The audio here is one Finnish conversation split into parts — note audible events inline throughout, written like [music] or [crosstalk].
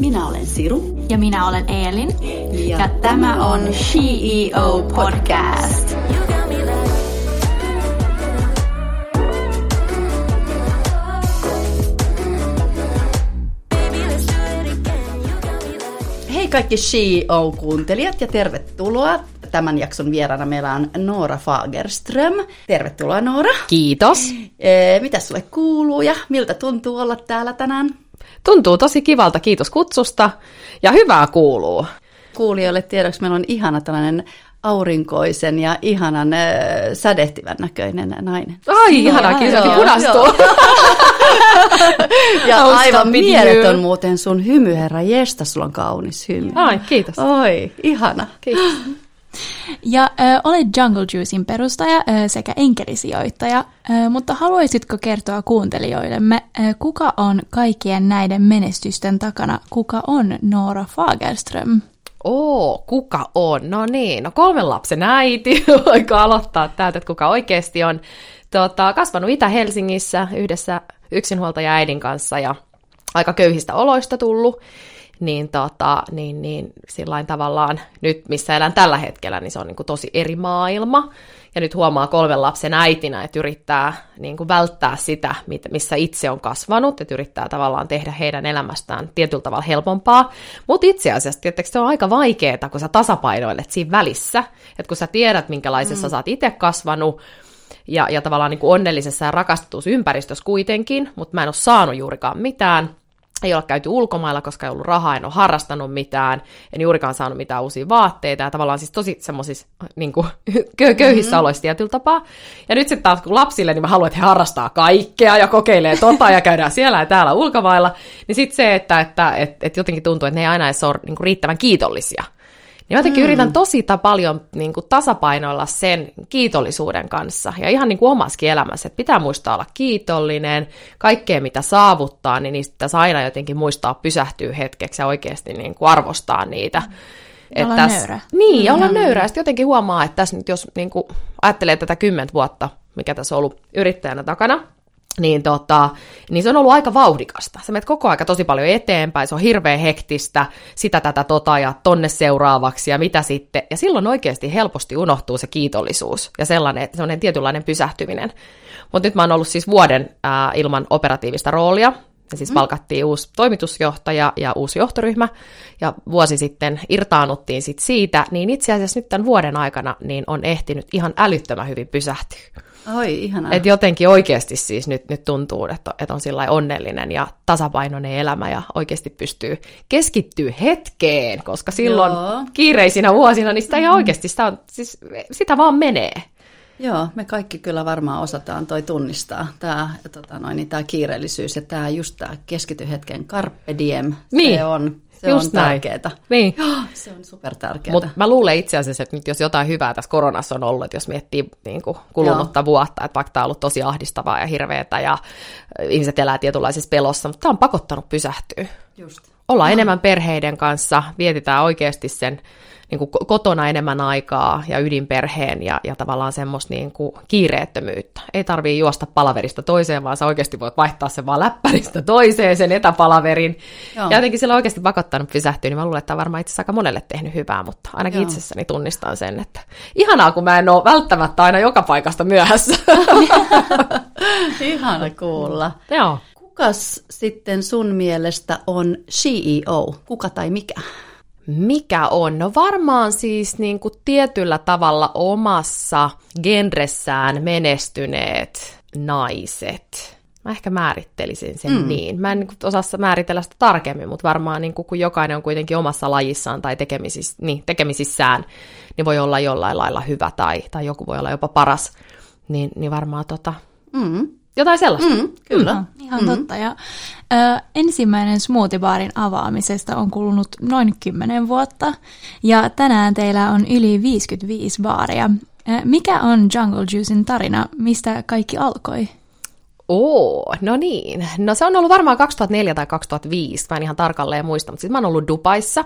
Minä olen Siru. Ja minä olen Eelin. Ja, ja tämä on CEO Podcast. Hei kaikki CEO-kuuntelijat ja tervetuloa. Tämän jakson vieraana meillä on Noora Fagerström. Tervetuloa Noora. Kiitos. Ee, mitä sulle kuuluu ja miltä tuntuu olla täällä tänään? Tuntuu tosi kivalta, kiitos kutsusta ja hyvää kuuluu. Kuulijoille tiedoksi meillä on ihana tällainen aurinkoisen ja ihanan äh, sädehtivän näköinen nainen. Ai, ihanaa, kiitos, punastuu. ja [laughs] aivan mieletön muuten sun hymy, herra Jesta, sulla on kaunis hymy. Ai, kiitos. Oi, ihana. Kiitos. Ja äh, olet Jungle Juicein perustaja äh, sekä enkelisijoittaja, äh, mutta haluaisitko kertoa kuuntelijoillemme, äh, kuka on kaikkien näiden menestysten takana, kuka on Noora Fagerström? Oo, kuka on? No niin, no kolmen lapsen äiti, [laughs] voiko aloittaa täältä, että kuka oikeasti on tota, kasvanut Itä-Helsingissä yhdessä yksinhuoltaja äidin kanssa ja aika köyhistä oloista tullut niin, tota, niin, niin sillain tavallaan nyt, missä elän tällä hetkellä, niin se on niin kuin tosi eri maailma. Ja nyt huomaa kolmen lapsen äitinä, että yrittää niin kuin välttää sitä, missä itse on kasvanut, että yrittää tavallaan tehdä heidän elämästään tietyllä tavalla helpompaa. Mutta itse asiassa, tietysti se on aika vaikeaa, kun sä tasapainoilet siinä välissä, että kun sä tiedät, minkälaisessa mm. sä oot itse kasvanut, ja, ja tavallaan niin kuin onnellisessa ja rakastetussa ympäristössä kuitenkin, mutta mä en ole saanut juurikaan mitään, ei ole käyty ulkomailla, koska ei ollut rahaa, en ole harrastanut mitään, en juurikaan saanut mitään uusia vaatteita, ja tavallaan siis tosi semmoisissa niin kuin, [laughs] köyhissä mm-hmm. oloissa tietyllä tapaa. Ja nyt sitten taas kun lapsille, niin mä haluan, että he harrastaa kaikkea ja kokeilee tota ja käydään siellä ja täällä ulkomailla, niin sitten se, että, että, että, että jotenkin tuntuu, että ne ei aina edes ole niin kuin, riittävän kiitollisia niin jotenkin mm. yritän tosi paljon niin kuin, tasapainoilla sen kiitollisuuden kanssa. Ja ihan niin kuin omaskin elämässä, että pitää muistaa olla kiitollinen. Kaikkea, mitä saavuttaa, niin niistä pitäisi aina jotenkin muistaa pysähtyä hetkeksi ja oikeasti niin kuin arvostaa niitä. Mm. Että olla tässä, nöyrä. Niin, ja olla mm. nöyrä. Sitten jotenkin huomaa, että tässä nyt jos niin kuin, ajattelee tätä kymmentä vuotta, mikä tässä on ollut yrittäjänä takana, niin, tota, niin se on ollut aika vauhdikasta. Sä menet koko aika tosi paljon eteenpäin, se on hirveän hektistä, sitä tätä tota ja tonne seuraavaksi ja mitä sitten. Ja silloin oikeasti helposti unohtuu se kiitollisuus ja sellainen, sellainen tietynlainen pysähtyminen. Mutta nyt mä oon ollut siis vuoden ää, ilman operatiivista roolia, ja siis mm. palkattiin uusi toimitusjohtaja ja uusi johtoryhmä, ja vuosi sitten irtaannuttiin sit siitä, niin itse asiassa nyt tämän vuoden aikana niin on ehtinyt ihan älyttömän hyvin pysähtyä. Oi, ihanaa. Et jotenkin oikeasti siis nyt, nyt tuntuu, että, että on sillä onnellinen ja tasapainoinen elämä ja oikeasti pystyy keskittyä hetkeen, koska silloin Joo. kiireisinä vuosina niin sitä ei oikeasti, sitä, on, siis, sitä vaan menee. Joo, me kaikki kyllä varmaan osataan toi tunnistaa, tämä tota noin, niin tää kiireellisyys ja tämä just tämä keskity hetken carpe diem, niin. se on se Just on tärkeää. Niin. [gasps] Se on super tärkeää. Mutta mä luulen itse asiassa, että nyt jos jotain hyvää tässä koronassa on ollut, että jos miettii niin kuin kulunutta Joo. vuotta, että vaikka tämä on ollut tosi ahdistavaa ja hirveätä ja ihmiset elää tietynlaisessa pelossa, mutta tämä on pakottanut pysähtyä. Just. Ollaan enemmän perheiden kanssa, vietitään oikeasti sen niin kuin kotona enemmän aikaa ja ydinperheen ja, ja tavallaan semmoista niin kuin kiireettömyyttä. Ei tarvii juosta palaverista toiseen, vaan sä oikeasti voit vaihtaa sen vaan läppäristä toiseen, sen etäpalaverin. Joo. Ja jotenkin sillä oikeasti pakottanut pysähtyä, niin mä luulen, että tämä on varmaan itse asiassa aika monelle tehnyt hyvää, mutta ainakin Joo. itsessäni tunnistan sen, että ihanaa, kun mä en ole välttämättä aina joka paikasta myöhässä. [laughs] Ihana kuulla. Joo. Kukas sitten sun mielestä on CEO? Kuka tai mikä? Mikä on? No varmaan siis niin kuin tietyllä tavalla omassa genressään menestyneet naiset. Mä ehkä määrittelisin sen mm. niin. Mä en niin osaa määritellä sitä tarkemmin, mutta varmaan niin kuin, kun jokainen on kuitenkin omassa lajissaan tai tekemisissä, niin, tekemisissään, niin voi olla jollain lailla hyvä tai, tai joku voi olla jopa paras. Niin, niin varmaan tota, mm. Jotain sellaista. Mm, kyllä. Mm, ihan mm. totta. Ja, ö, ensimmäinen smoothie-baarin avaamisesta on kulunut noin 10 vuotta, ja tänään teillä on yli 55 baaria. Mikä on Jungle Juicein tarina? Mistä kaikki alkoi? Oo, no niin. No se on ollut varmaan 2004 tai 2005, mä en ihan tarkalleen muista, mutta siis mä oon ollut Dubaissa,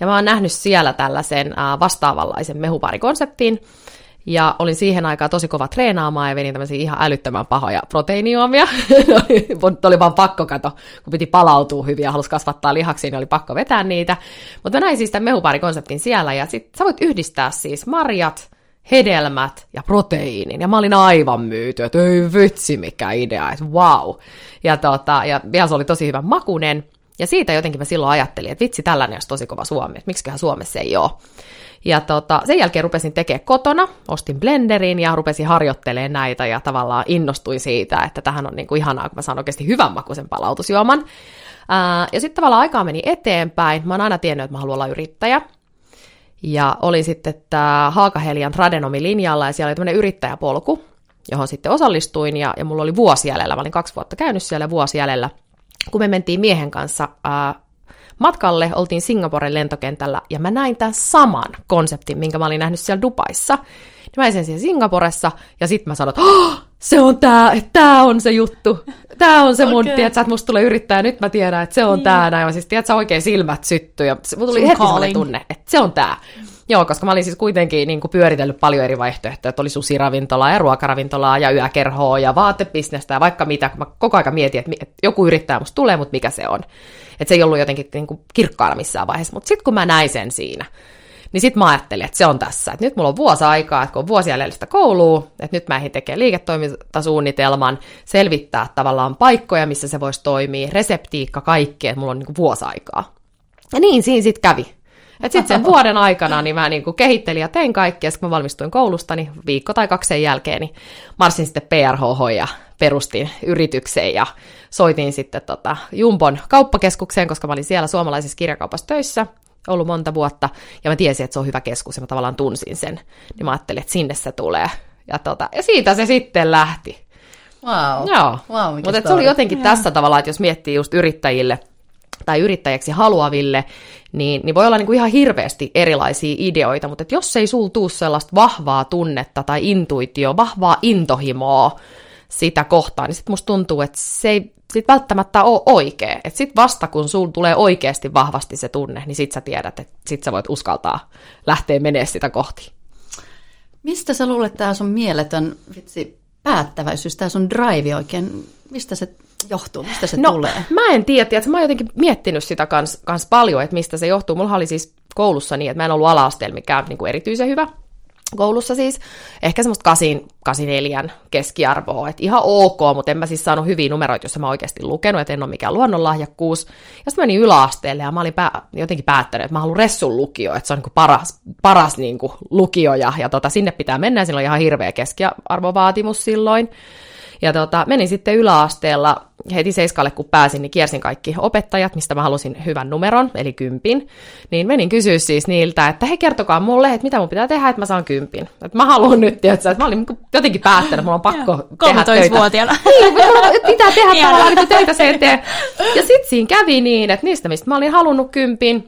ja mä oon nähnyt siellä tällaisen vastaavanlaisen mehupaarikonseptin, Ja olin siihen aikaan tosi kova treenaamaan ja venin tämmöisiä ihan älyttömän pahoja proteiinijuomia. [laughs] oli vaan pakko kato, kun piti palautua hyvin ja halusi kasvattaa lihaksi, niin oli pakko vetää niitä. Mutta näin siis tämän mehupaarikonseptin siellä ja sit sä voit yhdistää siis marjat, hedelmät ja proteiinin. Ja mä olin aivan myyty, että ei vitsi mikä idea, että wow. Ja, tota, ja vielä se oli tosi hyvä makunen. Ja siitä jotenkin mä silloin ajattelin, että vitsi, tällainen olisi tosi kova Suomi, että miksiköhän Suomessa ei ole. Ja tota, sen jälkeen rupesin tekemään kotona, ostin blenderin ja rupesin harjoittelemaan näitä ja tavallaan innostuin siitä, että tähän on niinku ihanaa, kun mä saan oikeasti hyvän makuisen palautusjuoman. Ää, ja sitten tavallaan aikaa meni eteenpäin. Mä oon aina tiennyt, että mä haluan olla yrittäjä. Ja oli sitten tämä Haakahelian Tradenomi-linjalla ja siellä oli tämmöinen yrittäjäpolku, johon sitten osallistuin ja, ja mulla oli vuosi jäljellä. Mä olin kaksi vuotta käynyt siellä vuosi jäljellä, kun me mentiin miehen kanssa ää, matkalle, oltiin Singaporen lentokentällä ja mä näin tämän saman konseptin, minkä mä olin nähnyt siellä Dubaissa. Niin mä siellä Singaporessa ja sitten mä sanoin, että oh, se on tää, tää on se juttu. Tää on se mun, okay. tiedät, että musta tulee yrittää, nyt mä tiedän, että se on niin. tää näin. Ja siis tiedät, sä oikein silmät syttyy ja mulla tuli heti sellainen tunne, että se on tää. Joo, koska mä olin siis kuitenkin niin kuin pyöritellyt paljon eri vaihtoehtoja, että oli susiravintolaa ja ruokaravintolaa ja yökerhoa ja vaatebisnestä ja vaikka mitä, kun mä koko ajan mietin, että joku yrittää musta tulee, mutta mikä se on. Että se ei ollut jotenkin niin kuin kirkkaana missään vaiheessa, mutta sitten kun mä näin sen siinä, niin sitten mä ajattelin, että se on tässä. Että nyt mulla on vuosi aikaa, että kun on vuosi jäljellä koulua, että nyt mä ehdin tekemään liiketoimintasuunnitelman, selvittää tavallaan paikkoja, missä se voisi toimia, reseptiikka, kaikki, että mulla on niin vuosi aikaa. Ja niin siinä sitten kävi. Että sitten sen vuoden aikana niin mä niinku kehittelin ja tein kaikkea, kun mä valmistuin koulusta, niin viikko tai kaksi sen jälkeen, niin marssin sitten PRHH ja perustin yritykseen ja soitin sitten tota Jumbon kauppakeskukseen, koska mä olin siellä suomalaisessa kirjakaupassa töissä, ollut monta vuotta, ja mä tiesin, että se on hyvä keskus, ja mä tavallaan tunsin sen, niin mä ajattelin, että sinne se tulee. Ja, tota, ja siitä se sitten lähti. Wow. Joo, wow, mutta se oli jotenkin yeah. tässä tavalla, että jos miettii just yrittäjille tai yrittäjäksi haluaville, niin, niin voi olla niin kuin ihan hirveästi erilaisia ideoita, mutta jos ei sul tuu sellaista vahvaa tunnetta tai intuitio, vahvaa intohimoa sitä kohtaan, niin sitten musta tuntuu, että se ei sit välttämättä ole oikea. Että sitten vasta kun sul tulee oikeasti vahvasti se tunne, niin sit sä tiedät, että sit sä voit uskaltaa lähteä menee sitä kohti. Mistä sä luulet, tämä sun mieletön vitsi, päättäväisyys, tämä sun drive oikein, mistä se johtuu, mistä se no, tulee? mä en tiedä, että mä oon jotenkin miettinyt sitä kans, kans paljon, että mistä se johtuu. Mulla oli siis koulussa niin, että mä en ollut ala-asteella mikään niin kuin erityisen hyvä koulussa siis, ehkä semmoista 8, 84 keskiarvoa, että ihan ok, mutta en mä siis saanut hyviä numeroita, jos mä oikeasti lukenut, että en ole mikään luonnonlahjakkuus. Ja sitten menin yläasteelle ja mä olin pää, jotenkin päättänyt, että mä haluan Ressun lukio, että se on niin kuin paras, paras niin kuin lukio ja, ja tota, sinne pitää mennä ja sillä on ihan hirveä keskiarvovaatimus silloin. Ja tota, menin sitten yläasteella heti seiskalle, kun pääsin, niin kiersin kaikki opettajat, mistä mä halusin hyvän numeron, eli kympin. Niin menin kysyä siis niiltä, että he kertokaa mulle, että mitä mun pitää tehdä, että mä saan kympin. Että mä haluan nyt, että mä olin jotenkin päättänyt, että mulla on pakko tehdä töitä. vuotiaana [laughs] Niin, pitää tehdä tavallaan töitä sen eteen. Ja sitten siinä kävi niin, että niistä, mistä mä olin halunnut kympin,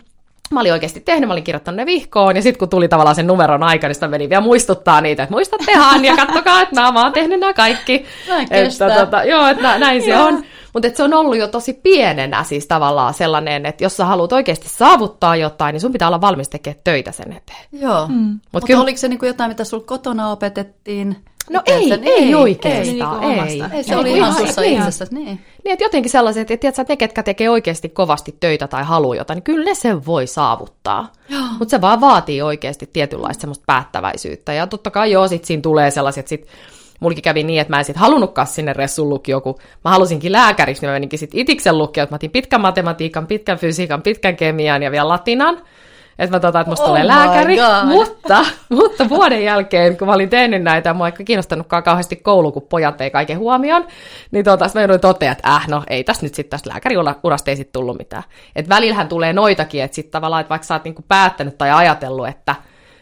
mä olin oikeasti tehnyt, mä olin kirjoittanut ne vihkoon, ja sitten kun tuli tavallaan sen numeron aika, niin sitä meni vielä muistuttaa niitä, että muistattehan, ja kattokaa, että mä, mä oon tehnyt nämä kaikki. Että, tota, joo, että näin se on. Mutta se on ollut jo tosi pienenä siis tavallaan sellainen, että jos sä haluat oikeasti saavuttaa jotain, niin sun pitää olla valmis tekemään töitä sen eteen. Joo, mm. mutta Mut kyllä... oliko se niinku jotain, mitä sulla kotona opetettiin? No ei, ei, ei oikeastaan. Ei, ei, ei. ei se oli ihan sussa itsessä. Niin. Niin, että jotenkin sellaiset, että, tiedätkö, että ne, ketkä tekee oikeasti kovasti töitä tai haluaa jotain, niin kyllä ne sen voi saavuttaa. Mutta se vaan vaatii oikeasti tietynlaista semmoista päättäväisyyttä. Ja totta kai joo, sit siinä tulee sellaiset, sit mulki kävi niin, että mä en sit halunnutkaan sinne ressun lukio, kun mä halusinkin lääkäriksi, niin mä meninkin sit itiksen lukio, että mä otin pitkän matematiikan, pitkän fysiikan, pitkän kemian ja vielä latinan että mä tota, että musta oh tulee lääkäri, mutta, mutta vuoden jälkeen, kun mä olin tehnyt näitä, mua ei kiinnostanutkaan kauheasti koulu, kun pojat ei kaiken huomioon, niin tota, mä joudun totea, että äh, no ei tässä nyt sitten tästä lääkäriurasta ei sit tullut mitään. Että välillähän tulee noitakin, että sitten tavallaan, että vaikka sä oot niinku päättänyt tai ajatellut, että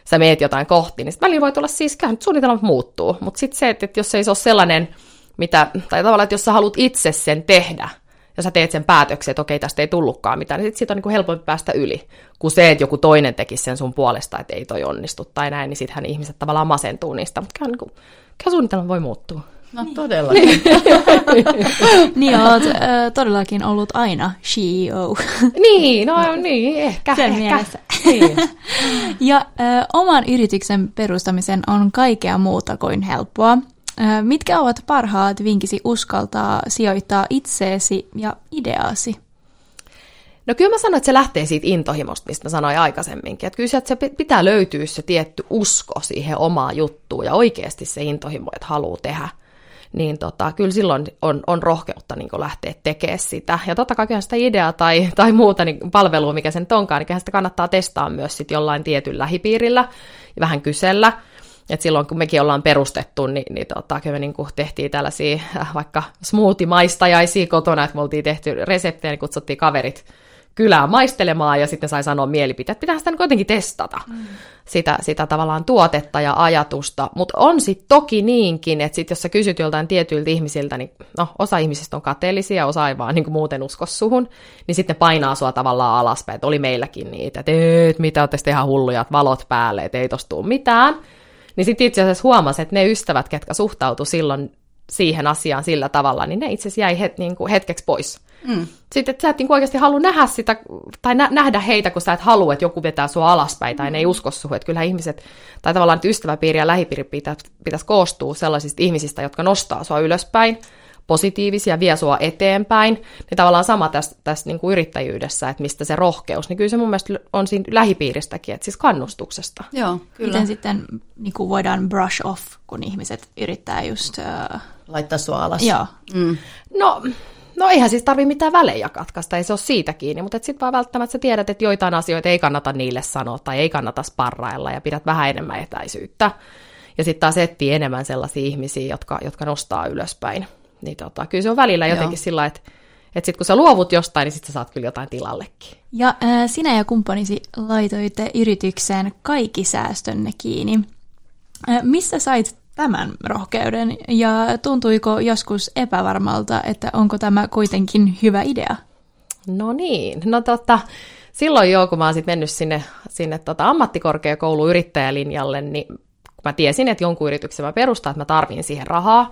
sä meet jotain kohti, niin sitten välillä voi tulla siis, kyllä suunnitelmat muuttuu, mutta sitten se, että, että jos ei se ole sellainen, mitä, tai tavallaan, että jos sä haluat itse sen tehdä, ja sä teet sen päätöksen, että okei, tästä ei tullutkaan mitään, niin sitten siitä on niin kuin helpompi päästä yli, kuin se, että joku toinen tekisi sen sun puolesta, että ei toi onnistu tai näin, niin sittenhän ihmiset tavallaan masentuu niistä, mutta kyllä, niin kuin, kyllä suunnitelma voi muuttua. No todellakin. [laughs] niin olet äh, todellakin ollut aina CEO. niin, no niin, ehkä. Sen ehkä. mielessä. Niin. [laughs] ja ö, oman yrityksen perustamisen on kaikkea muuta kuin helppoa. Mitkä ovat parhaat vinkisi uskaltaa sijoittaa itseesi ja ideaasi? No kyllä mä sanoin, että se lähtee siitä intohimosta, mistä mä sanoin aikaisemminkin. Että kyllä se, pitää löytyä se tietty usko siihen omaan juttuun ja oikeasti se intohimo, että haluaa tehdä. Niin tota, kyllä silloin on, on rohkeutta niin lähteä tekemään sitä. Ja totta kai sitä ideaa tai, tai muuta niin palvelua, mikä sen onkaan, niin sitä kannattaa testaa myös sit jollain tietyn lähipiirillä ja vähän kysellä. Et silloin kun mekin ollaan perustettu, niin, niin tota, kyllä me niin tehtiin tällaisia äh, vaikka smoothie-maistajaisia kotona, että me oltiin tehty reseptejä, niin kutsuttiin kaverit kylään maistelemaan ja sitten sai sanoa mielipiteet. Pitää sitä kuitenkin testata, mm. sitä, sitä tavallaan tuotetta ja ajatusta. Mutta on sitten toki niinkin, että sit jos sä kysyt joltain tietyiltä ihmisiltä, niin no, osa ihmisistä on kateellisia, osa ei vaan niin muuten usko suhun, niin sitten painaa sua tavallaan alaspäin. Et oli meilläkin niitä, että et, mitä olette ihan hulluja, että valot päälle, että ei tosta tule mitään. Niin sitten itse asiassa huomasi, että ne ystävät, ketkä suhtautu silloin siihen asiaan sillä tavalla, niin ne itse asiassa jäi het, niin kuin hetkeksi pois. Mm. Sitten, että sä et niin oikeasti halua nähdä sitä, tai nä- nähdä heitä, kun sä et halua, että joku vetää sua alaspäin, tai mm. ne ei usko suhun. Että kyllähän ihmiset, tai tavallaan että ystäväpiiri ja lähipiiri pitäisi, pitäisi koostua sellaisista ihmisistä, jotka nostaa sua ylöspäin, positiivisia, vie sua eteenpäin. Niin tavallaan sama tässä, tässä niin kuin yrittäjyydessä, että mistä se rohkeus, niin kyllä se mun mielestä on siinä lähipiiristäkin, että siis kannustuksesta. Joo, kyllä. Miten sitten niin kuin voidaan brush off, kun ihmiset yrittää just... Uh... Laittaa sua alas. Joo. Mm. No, No eihän siis tarvi mitään välejä katkaista, ei se ole siitä kiinni, mutta sitten vaan välttämättä sä tiedät, että joitain asioita ei kannata niille sanoa tai ei kannata sparrailla ja pidät vähän enemmän etäisyyttä. Ja sitten taas etsii enemmän sellaisia ihmisiä, jotka, jotka nostaa ylöspäin. Niin tota, kyllä se on välillä jotenkin Joo. sillä että että sitten kun sä luovut jostain, niin sitten sä saat kyllä jotain tilallekin. Ja äh, sinä ja kumppanisi laitoitte yritykseen kaikki säästönne kiinni. Äh, missä sait tämän rohkeuden ja tuntuiko joskus epävarmalta, että onko tämä kuitenkin hyvä idea? No niin, no tota, silloin jo, kun mä oon mennyt sinne, sinne tota ammattikorkeakoulu yrittäjälinjalle, niin kun mä tiesin, että jonkun yrityksen mä perustan, että mä tarvin siihen rahaa,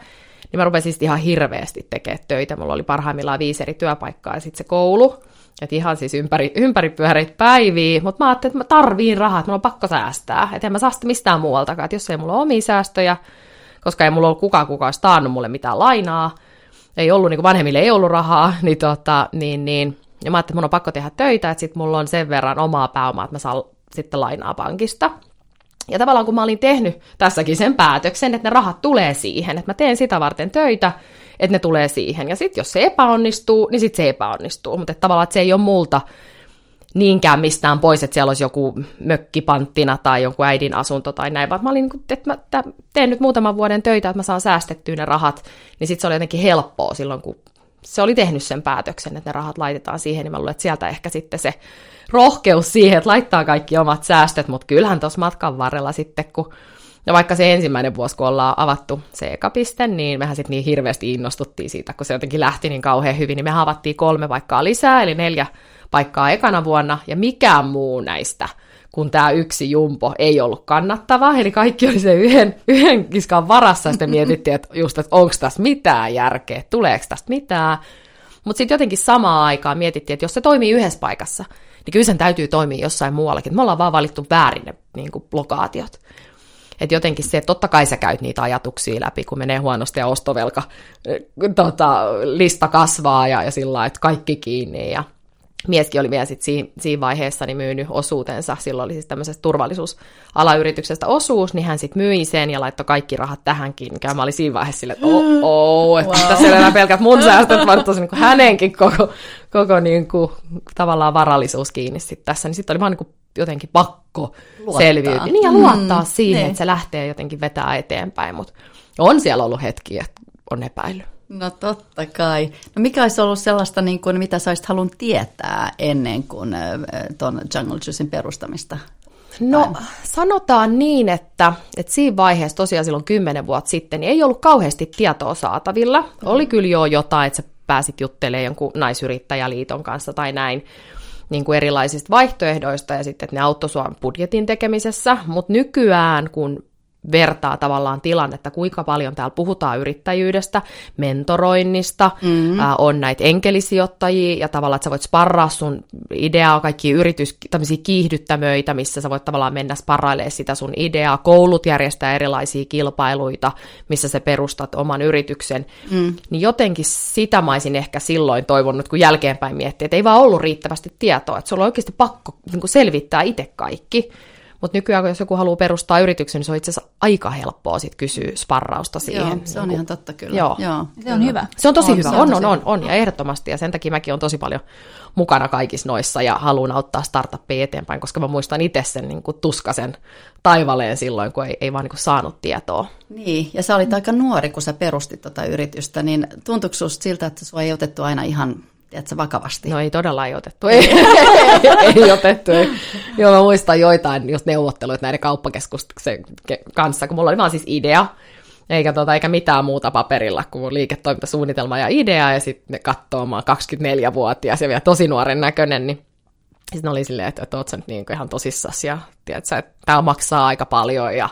niin mä rupesin ihan hirveästi tekemään töitä. Mulla oli parhaimmillaan viisi eri työpaikkaa ja sitten se koulu. Että ihan siis ympäri, ympäripyöreitä päiviä, mutta mä ajattelin, että mä tarviin rahaa, että mulla on pakko säästää. Että en mä saa mistään muualtakaan, että jos ei mulla ole omia säästöjä, koska ei mulla ollut kukaan kukaan olisi taannut mulle mitään lainaa, ei ollut, niin kuin vanhemmille ei ollut rahaa, [laughs] niin, tota, niin, niin ja mä ajattelin, että mun on pakko tehdä töitä, että sitten mulla on sen verran omaa pääomaa, että mä saan sitten lainaa pankista. Ja tavallaan kun mä olin tehnyt tässäkin sen päätöksen, että ne rahat tulee siihen, että mä teen sitä varten töitä, että ne tulee siihen. Ja sitten jos se epäonnistuu, niin sitten se epäonnistuu. Mutta tavallaan että se ei ole multa niinkään mistään pois, että siellä olisi joku mökkipanttina tai jonkun äidin asunto tai näin, vaan mä olin, niin että mä teen nyt muutaman vuoden töitä, että mä saan säästettyä ne rahat, niin sitten se oli jotenkin helppoa silloin, kun se oli tehnyt sen päätöksen, että ne rahat laitetaan siihen, niin mä luulen, että sieltä ehkä sitten se rohkeus siihen, että laittaa kaikki omat säästöt, mutta kyllähän tuossa matkan varrella sitten, kun ja vaikka se ensimmäinen vuosi, kun ollaan avattu se ekapiste, niin mehän sitten niin hirveästi innostuttiin siitä, kun se jotenkin lähti niin kauhean hyvin, niin me avattiin kolme paikkaa lisää, eli neljä paikkaa ekana vuonna, ja mikään muu näistä kun tämä yksi jumpo ei ollut kannattava, eli kaikki oli se yhden, yhden kiskan varassa, ja sitten [laughs] mietittiin, että just, että onko tässä mitään järkeä, tuleeko tästä mitään, mutta sitten jotenkin samaan aikaan mietittiin, että jos se toimii yhdessä paikassa, niin kyllä sen täytyy toimia jossain muuallakin. Me ollaan vaan valittu väärin ne niin kuin, lokaatiot. Että jotenkin se, että totta kai sä käyt niitä ajatuksia läpi, kun menee huonosti ja ostovelka, tota, lista kasvaa ja, ja sillä että kaikki kiinni ja mieskin oli vielä sit siinä, siinä vaiheessa niin myynyt osuutensa, silloin oli siis tämmöisestä turvallisuusalayrityksestä osuus, niin hän sitten myi sen ja laittoi kaikki rahat tähänkin, mikä mä olin siinä vaiheessa silleen, että oh, oh, että wow. tässä ei enää pelkät mun säästöt, vaan tosi niin hänenkin koko, koko niin kuin, tavallaan varallisuus kiinni sit tässä, niin sitten oli vaan niin kuin jotenkin pakko selviytyä. Niin ja luottaa mm, siihen, niin. että se lähtee jotenkin vetää eteenpäin, mutta on siellä ollut hetki, että on epäillyt. No totta kai. No mikä olisi ollut sellaista, niin kuin, mitä sä olisit halunnut tietää ennen kuin tuon Jungle Juicin perustamista? No sanotaan niin, että, että siinä vaiheessa tosiaan silloin kymmenen vuotta sitten niin ei ollut kauheasti tietoa saatavilla. Mm. Oli kyllä jo jotain, että sä pääsit juttelemaan jonkun naisyrittäjäliiton kanssa tai näin niin kuin erilaisista vaihtoehdoista ja sitten, että ne auttoi sua budjetin tekemisessä, mutta nykyään, kun vertaa tavallaan tilannetta, kuinka paljon täällä puhutaan yrittäjyydestä, mentoroinnista, mm-hmm. ää, on näitä enkelisijoittajia ja tavallaan, että sä voit sparraa sun ideaa, kaikki yritys, tämmöisiä kiihdyttämöitä, missä sä voit tavallaan mennä sparrailemaan sitä sun ideaa, koulut järjestää erilaisia kilpailuita, missä sä perustat oman yrityksen, mm. niin jotenkin sitä mä olisin ehkä silloin toivonut, kun jälkeenpäin miettii, että ei vaan ollut riittävästi tietoa, että sulla on oikeasti pakko niin selvittää itse kaikki, mutta nykyään, jos joku haluaa perustaa yrityksen, niin se on itse asiassa aika helppoa sit kysyä sparrausta siihen. Joo, se on niin ihan totta kyllä. Joo. Joo, se on hyvä. Se on tosi on, hyvä, on, on, on, on, ja ehdottomasti, ja sen takia mäkin olen tosi paljon mukana kaikissa noissa, ja haluan auttaa startuppeja eteenpäin, koska mä muistan itse sen niin kuin tuskasen taivaleen silloin, kun ei, ei vaan niin kuin saanut tietoa. Niin, ja sä olit aika nuori, kun sä perustit tota yritystä, niin tuntuuko siltä, että sua ei otettu aina ihan tiedätkö, vakavasti? No ei todella ei otettu. Ei, [laughs] ei otettu. Ei. Joo, mä muistan joitain just neuvotteluita näiden kauppakeskusten kanssa, kun mulla oli vaan siis idea, eikä, tota, eikä mitään muuta paperilla kuin liiketoimintasuunnitelma ja idea, ja sitten ne katsoo, mä 24-vuotias ja vielä tosi nuoren näköinen, niin sitten oli silleen, että, että oot sä nyt niin ihan tosissas, ja tiedätkö, että tämä maksaa aika paljon, ja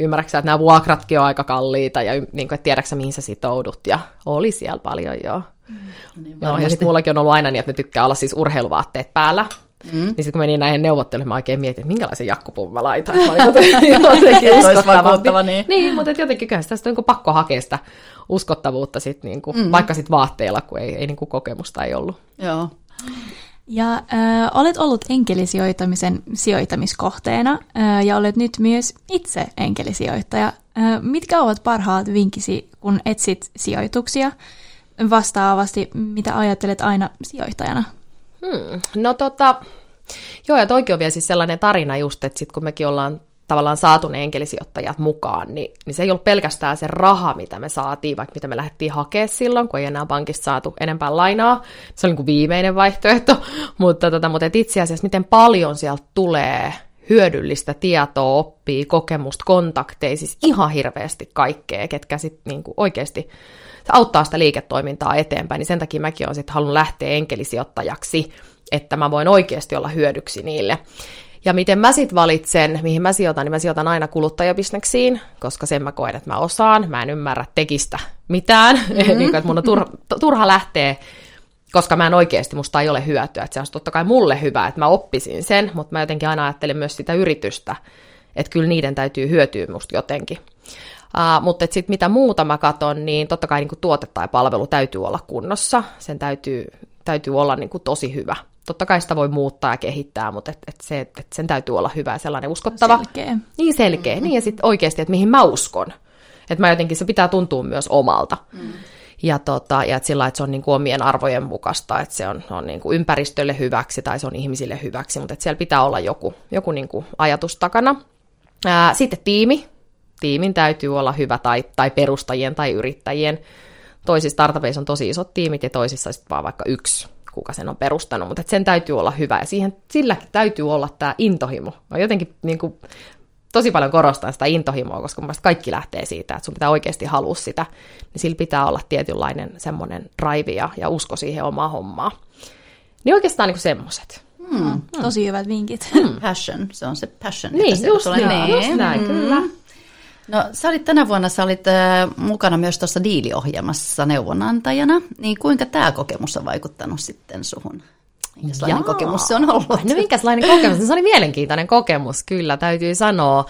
ymmärrätkö että nämä vuokratkin on aika kalliita, ja niin kuin, että tiedätkö mihin sä sitoudut, ja oli siellä paljon joo. Mm. Niin Joo, ja sitten mullakin on ollut aina niin, että ne tykkää olla siis urheiluvaatteet päällä. Mm. Niin sitten kun menin näihin neuvotteluihin, mä oikein mietin, että minkälaisen jakkupun mä laitan. [laughs] jotenkin uskottavasti. niin. niin, mutta jotenkin kyllä tästä on niin pakko hakea sitä uskottavuutta, sit, niin kuin, mm. vaikka sitten vaatteilla, kun ei, ei niin kuin kokemusta ei ollut. Joo. Ja äh, olet ollut enkelisijoittamisen sijoittamiskohteena äh, ja olet nyt myös itse enkelisijoittaja. Äh, mitkä ovat parhaat vinkisi, kun etsit sijoituksia? vastaavasti, mitä ajattelet aina sijoittajana? Hmm. No tota, joo, ja toikin on vielä siis sellainen tarina just, että sit kun mekin ollaan tavallaan saatu ne enkelisijoittajat mukaan, niin, niin se ei ollut pelkästään se raha, mitä me saatiin, vaikka mitä me lähdettiin hakemaan silloin, kun ei enää pankista saatu enempää lainaa. Se oli niin kuin viimeinen vaihtoehto, [laughs] mutta, tota, mutta itse asiassa miten paljon sieltä tulee hyödyllistä tietoa, oppii, kokemusta, kontakteja, siis ihan hirveästi kaikkea, ketkä sitten niin oikeasti se auttaa sitä liiketoimintaa eteenpäin, niin sen takia mäkin olen sitten halunnut lähteä enkelisijoittajaksi, että mä voin oikeasti olla hyödyksi niille. Ja miten mä sitten valitsen, mihin mä sijoitan, niin mä sijoitan aina kuluttajabisneksiin, koska sen mä koen, että mä osaan. Mä en ymmärrä tekistä mitään, [laughs] mm-hmm. niin, että mun on turha, turha lähteä, koska mä en oikeasti, musta ei ole hyötyä. Että se on totta kai mulle hyvä, että mä oppisin sen, mutta mä jotenkin aina ajattelen myös sitä yritystä, että kyllä niiden täytyy hyötyä musta jotenkin. Uh, mutta sitten mitä muuta mä katon, niin totta kai niin tuote tai palvelu täytyy olla kunnossa. Sen täytyy, täytyy olla niin tosi hyvä. Totta kai sitä voi muuttaa ja kehittää, mutta et, et se, et sen täytyy olla hyvä ja sellainen uskottava. Selkeä. Niin selkeä. Mm-hmm. Niin ja sitten oikeasti, että mihin mä uskon. Että mä jotenkin, se pitää tuntua myös omalta. Mm. Ja, tota, ja että sillä että se on niin kuin omien arvojen mukaista, että se on, on niin kuin ympäristölle hyväksi tai se on ihmisille hyväksi, mutta että siellä pitää olla joku, joku niin kuin ajatus takana. Ää, sitten tiimi, tiimin täytyy olla hyvä tai, tai perustajien tai yrittäjien. Toisissa startupeissa on tosi isot tiimit ja toisissa sitten vaan vaikka yksi, kuka sen on perustanut, mutta sen täytyy olla hyvä ja siihen, sillä täytyy olla tämä intohimo. Mä jotenkin niin kuin, tosi paljon korostan sitä intohimoa, koska mun kaikki lähtee siitä, että sun pitää oikeasti halua sitä, niin sillä pitää olla tietynlainen semmoinen drive ja, ja usko siihen omaa hommaa. Niin oikeastaan niin semmoiset. Hmm. Hmm. Tosi hyvät vinkit. Hmm. Passion, se on se passion. Niin, just, niin. just näin, mm. kyllä. No sä olit tänä vuonna sä olit, äh, mukana myös tuossa diiliohjelmassa neuvonantajana, niin kuinka tämä kokemus on vaikuttanut sitten suhun? Minkälainen Jaa. kokemus se on ollut? No minkälainen kokemus? Se oli mielenkiintoinen kokemus, kyllä, täytyy sanoa.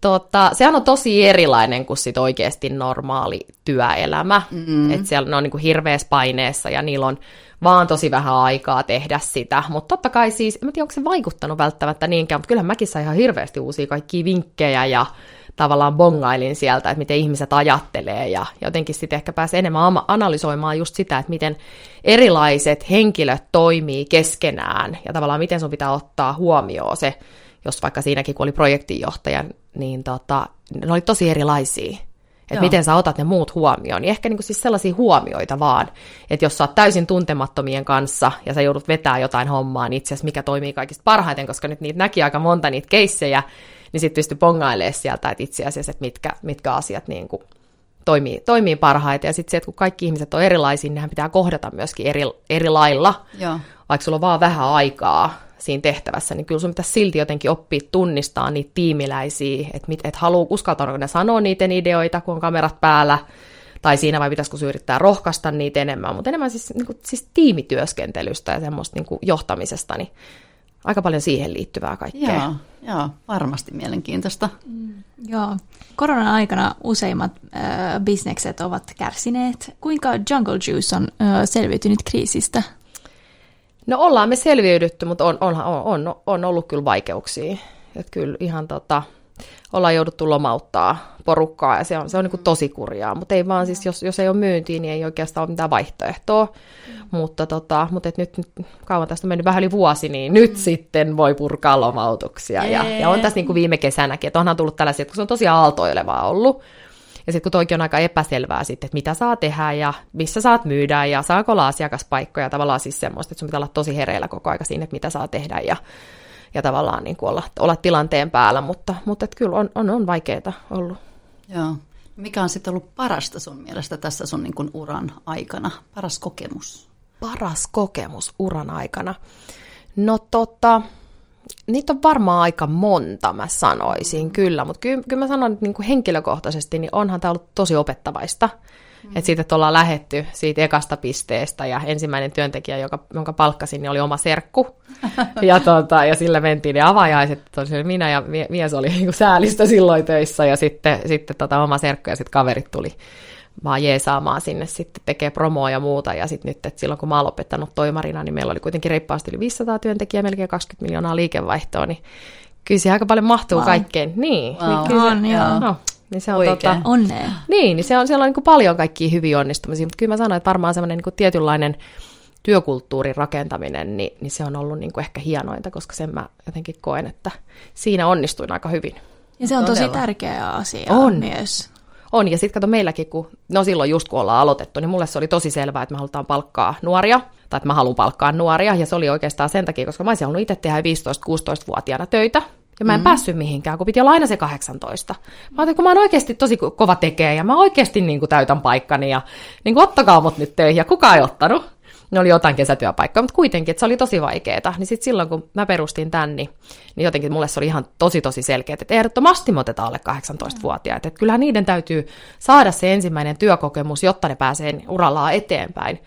Tota, sehän on tosi erilainen kuin sit oikeasti normaali työelämä. Mm. Että siellä ne on niin kuin hirveässä paineessa ja niillä on vaan tosi vähän aikaa tehdä sitä. Mutta totta kai siis, en tiedä onko se vaikuttanut välttämättä niinkään, mutta kyllähän mäkin sain ihan hirveästi uusia kaikkia vinkkejä ja tavallaan bongailin sieltä, että miten ihmiset ajattelee ja jotenkin sitten ehkä pääsi enemmän analysoimaan just sitä, että miten erilaiset henkilöt toimii keskenään ja tavallaan miten sun pitää ottaa huomioon se, jos vaikka siinäkin kun oli projektinjohtaja, niin tota, ne oli tosi erilaisia. Että miten sä otat ne muut huomioon. Niin ehkä niinku siis sellaisia huomioita vaan, että jos sä oot täysin tuntemattomien kanssa ja sä joudut vetää jotain hommaa, niin itse asiassa mikä toimii kaikista parhaiten, koska nyt niitä näki aika monta niitä keissejä, niin sitten pystyi pongailemaan sieltä, että itse asiassa, että mitkä, mitkä asiat niin kuin toimii, toimii parhaiten. Ja sitten se, että kun kaikki ihmiset on erilaisia, niin pitää kohdata myöskin eri, eri lailla, Joo. vaikka sulla on vaan vähän aikaa siinä tehtävässä, niin kyllä sun pitäisi silti jotenkin oppia tunnistaa niitä tiimiläisiä, että et, et haluaa, uskaltaa ne sanoa niiden ideoita, kun on kamerat päällä, tai siinä vai pitäisikö yrittää rohkaista niitä enemmän, mutta enemmän siis, niin kuin, siis tiimityöskentelystä ja semmoista niin kuin johtamisesta, niin aika paljon siihen liittyvää kaikkea. Joo, joo varmasti mielenkiintoista. Mm, joo. Koronan aikana useimmat äh, bisnekset ovat kärsineet. Kuinka Jungle Juice on äh, selviytynyt kriisistä? No ollaan me selviydytty, mutta on, on, on, on ollut kyllä vaikeuksia. Että kyllä ihan tota, ollaan jouduttu lomauttaa porukkaa ja se on, se on niin kuin tosi kurjaa, mutta ei vaan siis, jos, jos ei ole myyntiä, niin ei oikeastaan ole mitään vaihtoehtoa, mm. mutta, tota, mutta et nyt, nyt kauan tästä on mennyt vähän yli vuosi, niin nyt mm. sitten voi purkaa lomautuksia. Ja, ja on tässä niin kuin viime kesänäkin, että onhan tullut tällaisia, että se on tosi aaltoilevaa ollut, ja sitten kun toikin on aika epäselvää sitten, että mitä saa tehdä ja missä saat myydä ja saako olla asiakaspaikkoja, tavallaan siis semmoista, että sun pitää olla tosi hereillä koko aika siinä, että mitä saa tehdä. Ja ja tavallaan niin kuin olla, olla tilanteen päällä, mutta, mutta et kyllä on, on, on vaikeaa ollut. Joo. Mikä on sitten ollut parasta sun mielestä tässä sun niin kuin uran aikana? Paras kokemus? Paras kokemus uran aikana? No tota, niitä on varmaan aika monta, mä sanoisin kyllä, mutta kyllä, kyllä mä sanon, että niin kuin henkilökohtaisesti niin onhan tämä ollut tosi opettavaista. Mm. Että siitä, että ollaan lähetty siitä ekasta pisteestä ja ensimmäinen työntekijä, joka, jonka palkkasin, niin oli oma serkku. [laughs] ja, tuota, ja sillä mentiin ne avajaiset, tosiaan minä ja mies oli niin säälistä silloin töissä ja sitten, sitten tota, oma serkku ja sitten kaverit tuli vaan jeesaamaan sinne sitten tekee promoa ja muuta. Ja sitten nyt, että silloin kun mä oon lopettanut toimarina, niin meillä oli kuitenkin reippaasti yli 500 työntekijää, melkein 20 miljoonaa liikevaihtoa, niin kyllä se aika paljon mahtuu wow. kaikkeen. Niin, wow. niin kyllä se, joo. No, niin se on tota, Onnea. Niin, niin se on, siellä on niin paljon kaikkia hyviä onnistumisia, mutta kyllä mä sanoin, että varmaan semmoinen niin tietynlainen työkulttuurin rakentaminen, niin, niin se on ollut niin kuin ehkä hienointa, koska sen mä jotenkin koen, että siinä onnistuin aika hyvin. Ja se on Todella. tosi tärkeä asia on. myös. On, ja sitten kato meilläkin, kun, no silloin just kun ollaan aloitettu, niin mulle se oli tosi selvää, että me halutaan palkkaa nuoria, tai että mä haluan palkkaa nuoria, ja se oli oikeastaan sen takia, koska mä olisin halunnut itse tehdä 15-16-vuotiaana töitä, ja mä en mm. päässyt mihinkään, kun piti olla aina se 18. Mä ajattelin, kun mä oon oikeasti tosi kova tekee ja mä oikeasti niin kuin täytän paikkani ja niin kuin ottakaa mut nyt töihin ja kukaan ei ottanut. Ne oli jotain kesätyöpaikkaa, mutta kuitenkin, että se oli tosi vaikeaa. Niin sitten silloin, kun mä perustin tän, niin, niin jotenkin mulle se oli ihan tosi tosi selkeä, että ehdottomasti me otetaan alle 18-vuotiaat. Että kyllähän niiden täytyy saada se ensimmäinen työkokemus, jotta ne pääsee urallaan eteenpäin.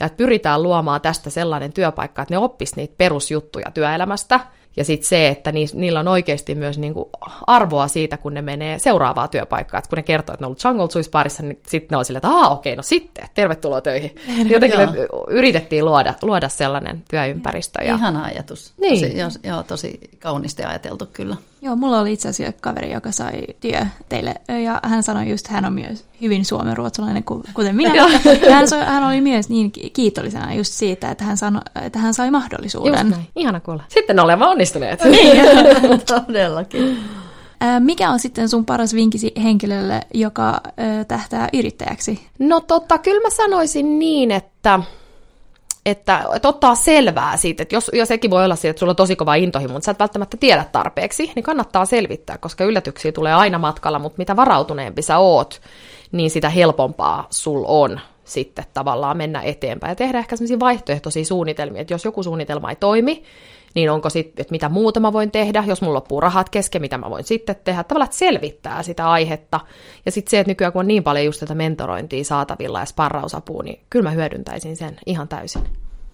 Ja että pyritään luomaan tästä sellainen työpaikka, että ne oppis niitä perusjuttuja työelämästä – ja sitten se, että niillä on oikeasti myös niinku arvoa siitä, kun ne menee seuraavaa työpaikkaa. Et kun ne kertoo, että ne on ollut Jungle Juice parissa, niin sitten ne on silleen, että okei, no sitten, tervetuloa töihin. [laughs] Jotenkin me yritettiin luoda, luoda sellainen työympäristö. Ja... Ihana ajatus. Niin. Tosi, joo, tosi kaunisti ajateltu kyllä. Joo, mulla oli itse asiassa kaveri, joka sai työ teille, ja hän sanoi just, että hän on myös hyvin suomenruotsalainen, kuten minä. hän, so, hän oli myös niin kiitollisena just siitä, että hän, sano, että hän sai mahdollisuuden. Just näin. Ihana kuulla. Sitten olemme onnistuneet. niin, [laughs] todellakin. Mikä on sitten sun paras vinkisi henkilölle, joka tähtää yrittäjäksi? No totta, kyllä mä sanoisin niin, että että, että ottaa selvää siitä, että jos, ja sekin voi olla siitä, että sulla on tosi kova intohimo, mutta sä et välttämättä tiedä tarpeeksi, niin kannattaa selvittää, koska yllätyksiä tulee aina matkalla, mutta mitä varautuneempi sä oot, niin sitä helpompaa sul on sitten tavallaan mennä eteenpäin ja tehdä ehkä sellaisia vaihtoehtoisia suunnitelmia, että jos joku suunnitelma ei toimi, niin onko sitten, että mitä muuta mä voin tehdä, jos mulla loppuu rahat kesken, mitä mä voin sitten tehdä. Tavallaan, että selvittää sitä aihetta. Ja sitten se, että nykyään kun on niin paljon just tätä mentorointia saatavilla ja sparrausapua, niin kyllä mä hyödyntäisin sen ihan täysin.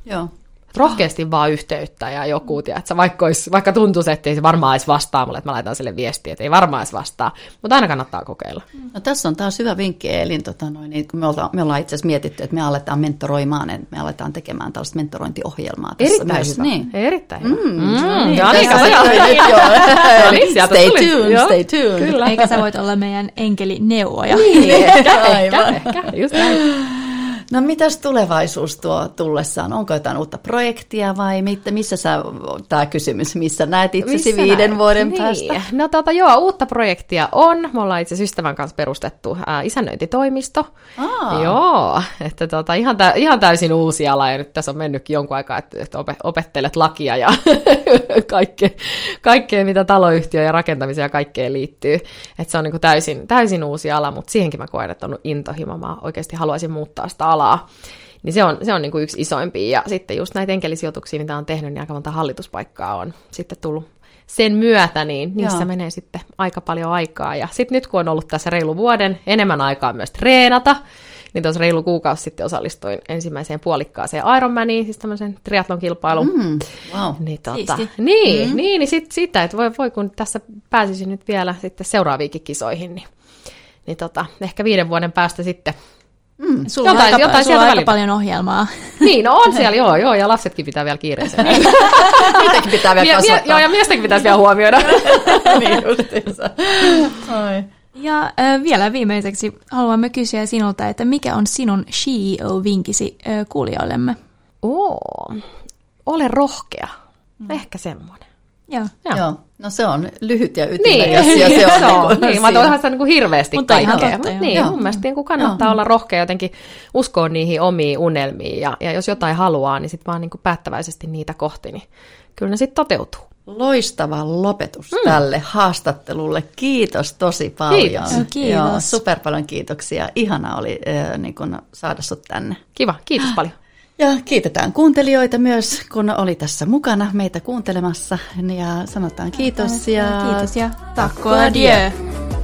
Joo, rohkeasti vaan yhteyttä ja joku, tiedätkö, vaikka, olisi, vaikka tuntuisi, että ei se varmaan edes vastaa mulle, että mä laitan sille viestiä, että ei varmaan edes vastaa, mutta aina kannattaa kokeilla. No, tässä on taas hyvä vinkki, Elin, tota noin, niin, kun me ollaan, me ollaan itse asiassa mietitty, että me aletaan mentoroimaan, että me aletaan tekemään tällaista mentorointiohjelmaa tässä Erittäin myös. hyvä. Niin. Erittäin hyvä. Mm, mm. No niin, [laughs] no niin, niin, stay tuned, stay tuned. Kyllä. Eikä sä voit olla meidän enkeli neuvoja. Niin, ehkä, ehkä, ehkä, just näin. No mitäs tulevaisuus tuo tullessaan? Onko jotain uutta projektia vai mit, missä sä, tämä kysymys, missä näet itsesi missä viiden näet? vuoden niin. päästä? No tota, joo, uutta projektia on. Me ollaan itse ystävän kanssa perustettu ää, isännöintitoimisto. Aa. Joo, että tota, ihan, tä, ihan täysin uusi ala ja nyt tässä on mennytkin jonkun aikaa, että, että opettelet lakia ja [laughs] kaikkea, kaikkea, mitä taloyhtiö ja rakentamiseen ja kaikkeen liittyy. Että se on niin täysin, täysin uusi ala, mutta siihenkin mä koen, että on intohimo. Mä oikeasti haluaisin muuttaa sitä alaa. Niin se on, se on niin kuin yksi isoimpia. Ja sitten just näitä enkelisijoituksia, mitä on tehnyt, niin aika monta hallituspaikkaa on sitten tullut sen myötä, niin niissä Joo. menee sitten aika paljon aikaa. Ja sitten nyt kun on ollut tässä reilu vuoden, enemmän aikaa myös treenata, niin tuossa reilu kuukausi sitten osallistuin ensimmäiseen puolikkaaseen Ironmaniin, siis tämmöisen triatlon kilpailuun. Mm, wow. Niin, tota, niin, mm. niin, niin sit, sitä, että voi, voi kun tässä pääsisin nyt vielä sitten seuraaviinkin kisoihin, niin, niin tota, ehkä viiden vuoden päästä sitten Mm, sulla jotain, aika, jotain sulla on aika paljon ohjelmaa. [laughs] Niin, no on siellä, joo, joo, ja lapsetkin pitää vielä kiireessä. [laughs] Niitäkin pitää vielä kasvattaa. Mie, joo, ja miestäkin pitäisi vielä huomioida. [laughs] niin justiinsa. Ja äh, vielä viimeiseksi haluamme kysyä sinulta, että mikä on sinun CEO-vinkisi äh, kuulijoillemme? Oo, ole rohkea. Mm. Ehkä semmoinen. Joo. Joo. Joo. No se on lyhyt ja ytimekäs niin. ja se on, [laughs] se on niin, niin, mä toihan sitä niin hirveästi Mutta kaikkea. Totta, Mut niin, joo. mun mielestä niin kannattaa joo. olla rohkea jotenkin uskoa niihin omiin unelmiin ja, ja jos jotain haluaa, niin sitten vaan niin kuin päättäväisesti niitä kohti, niin kyllä ne sitten toteutuu. Loistava lopetus mm. tälle haastattelulle. Kiitos tosi paljon. Kiitos. Kiitos. Joo, super paljon kiitoksia. Ihana oli äh, niin kun saada sut tänne. Kiva, kiitos paljon. Ja kiitetään kuuntelijoita myös, kun oli tässä mukana meitä kuuntelemassa. Ja sanotaan kiitos ja... Kiitos ja takko adieu.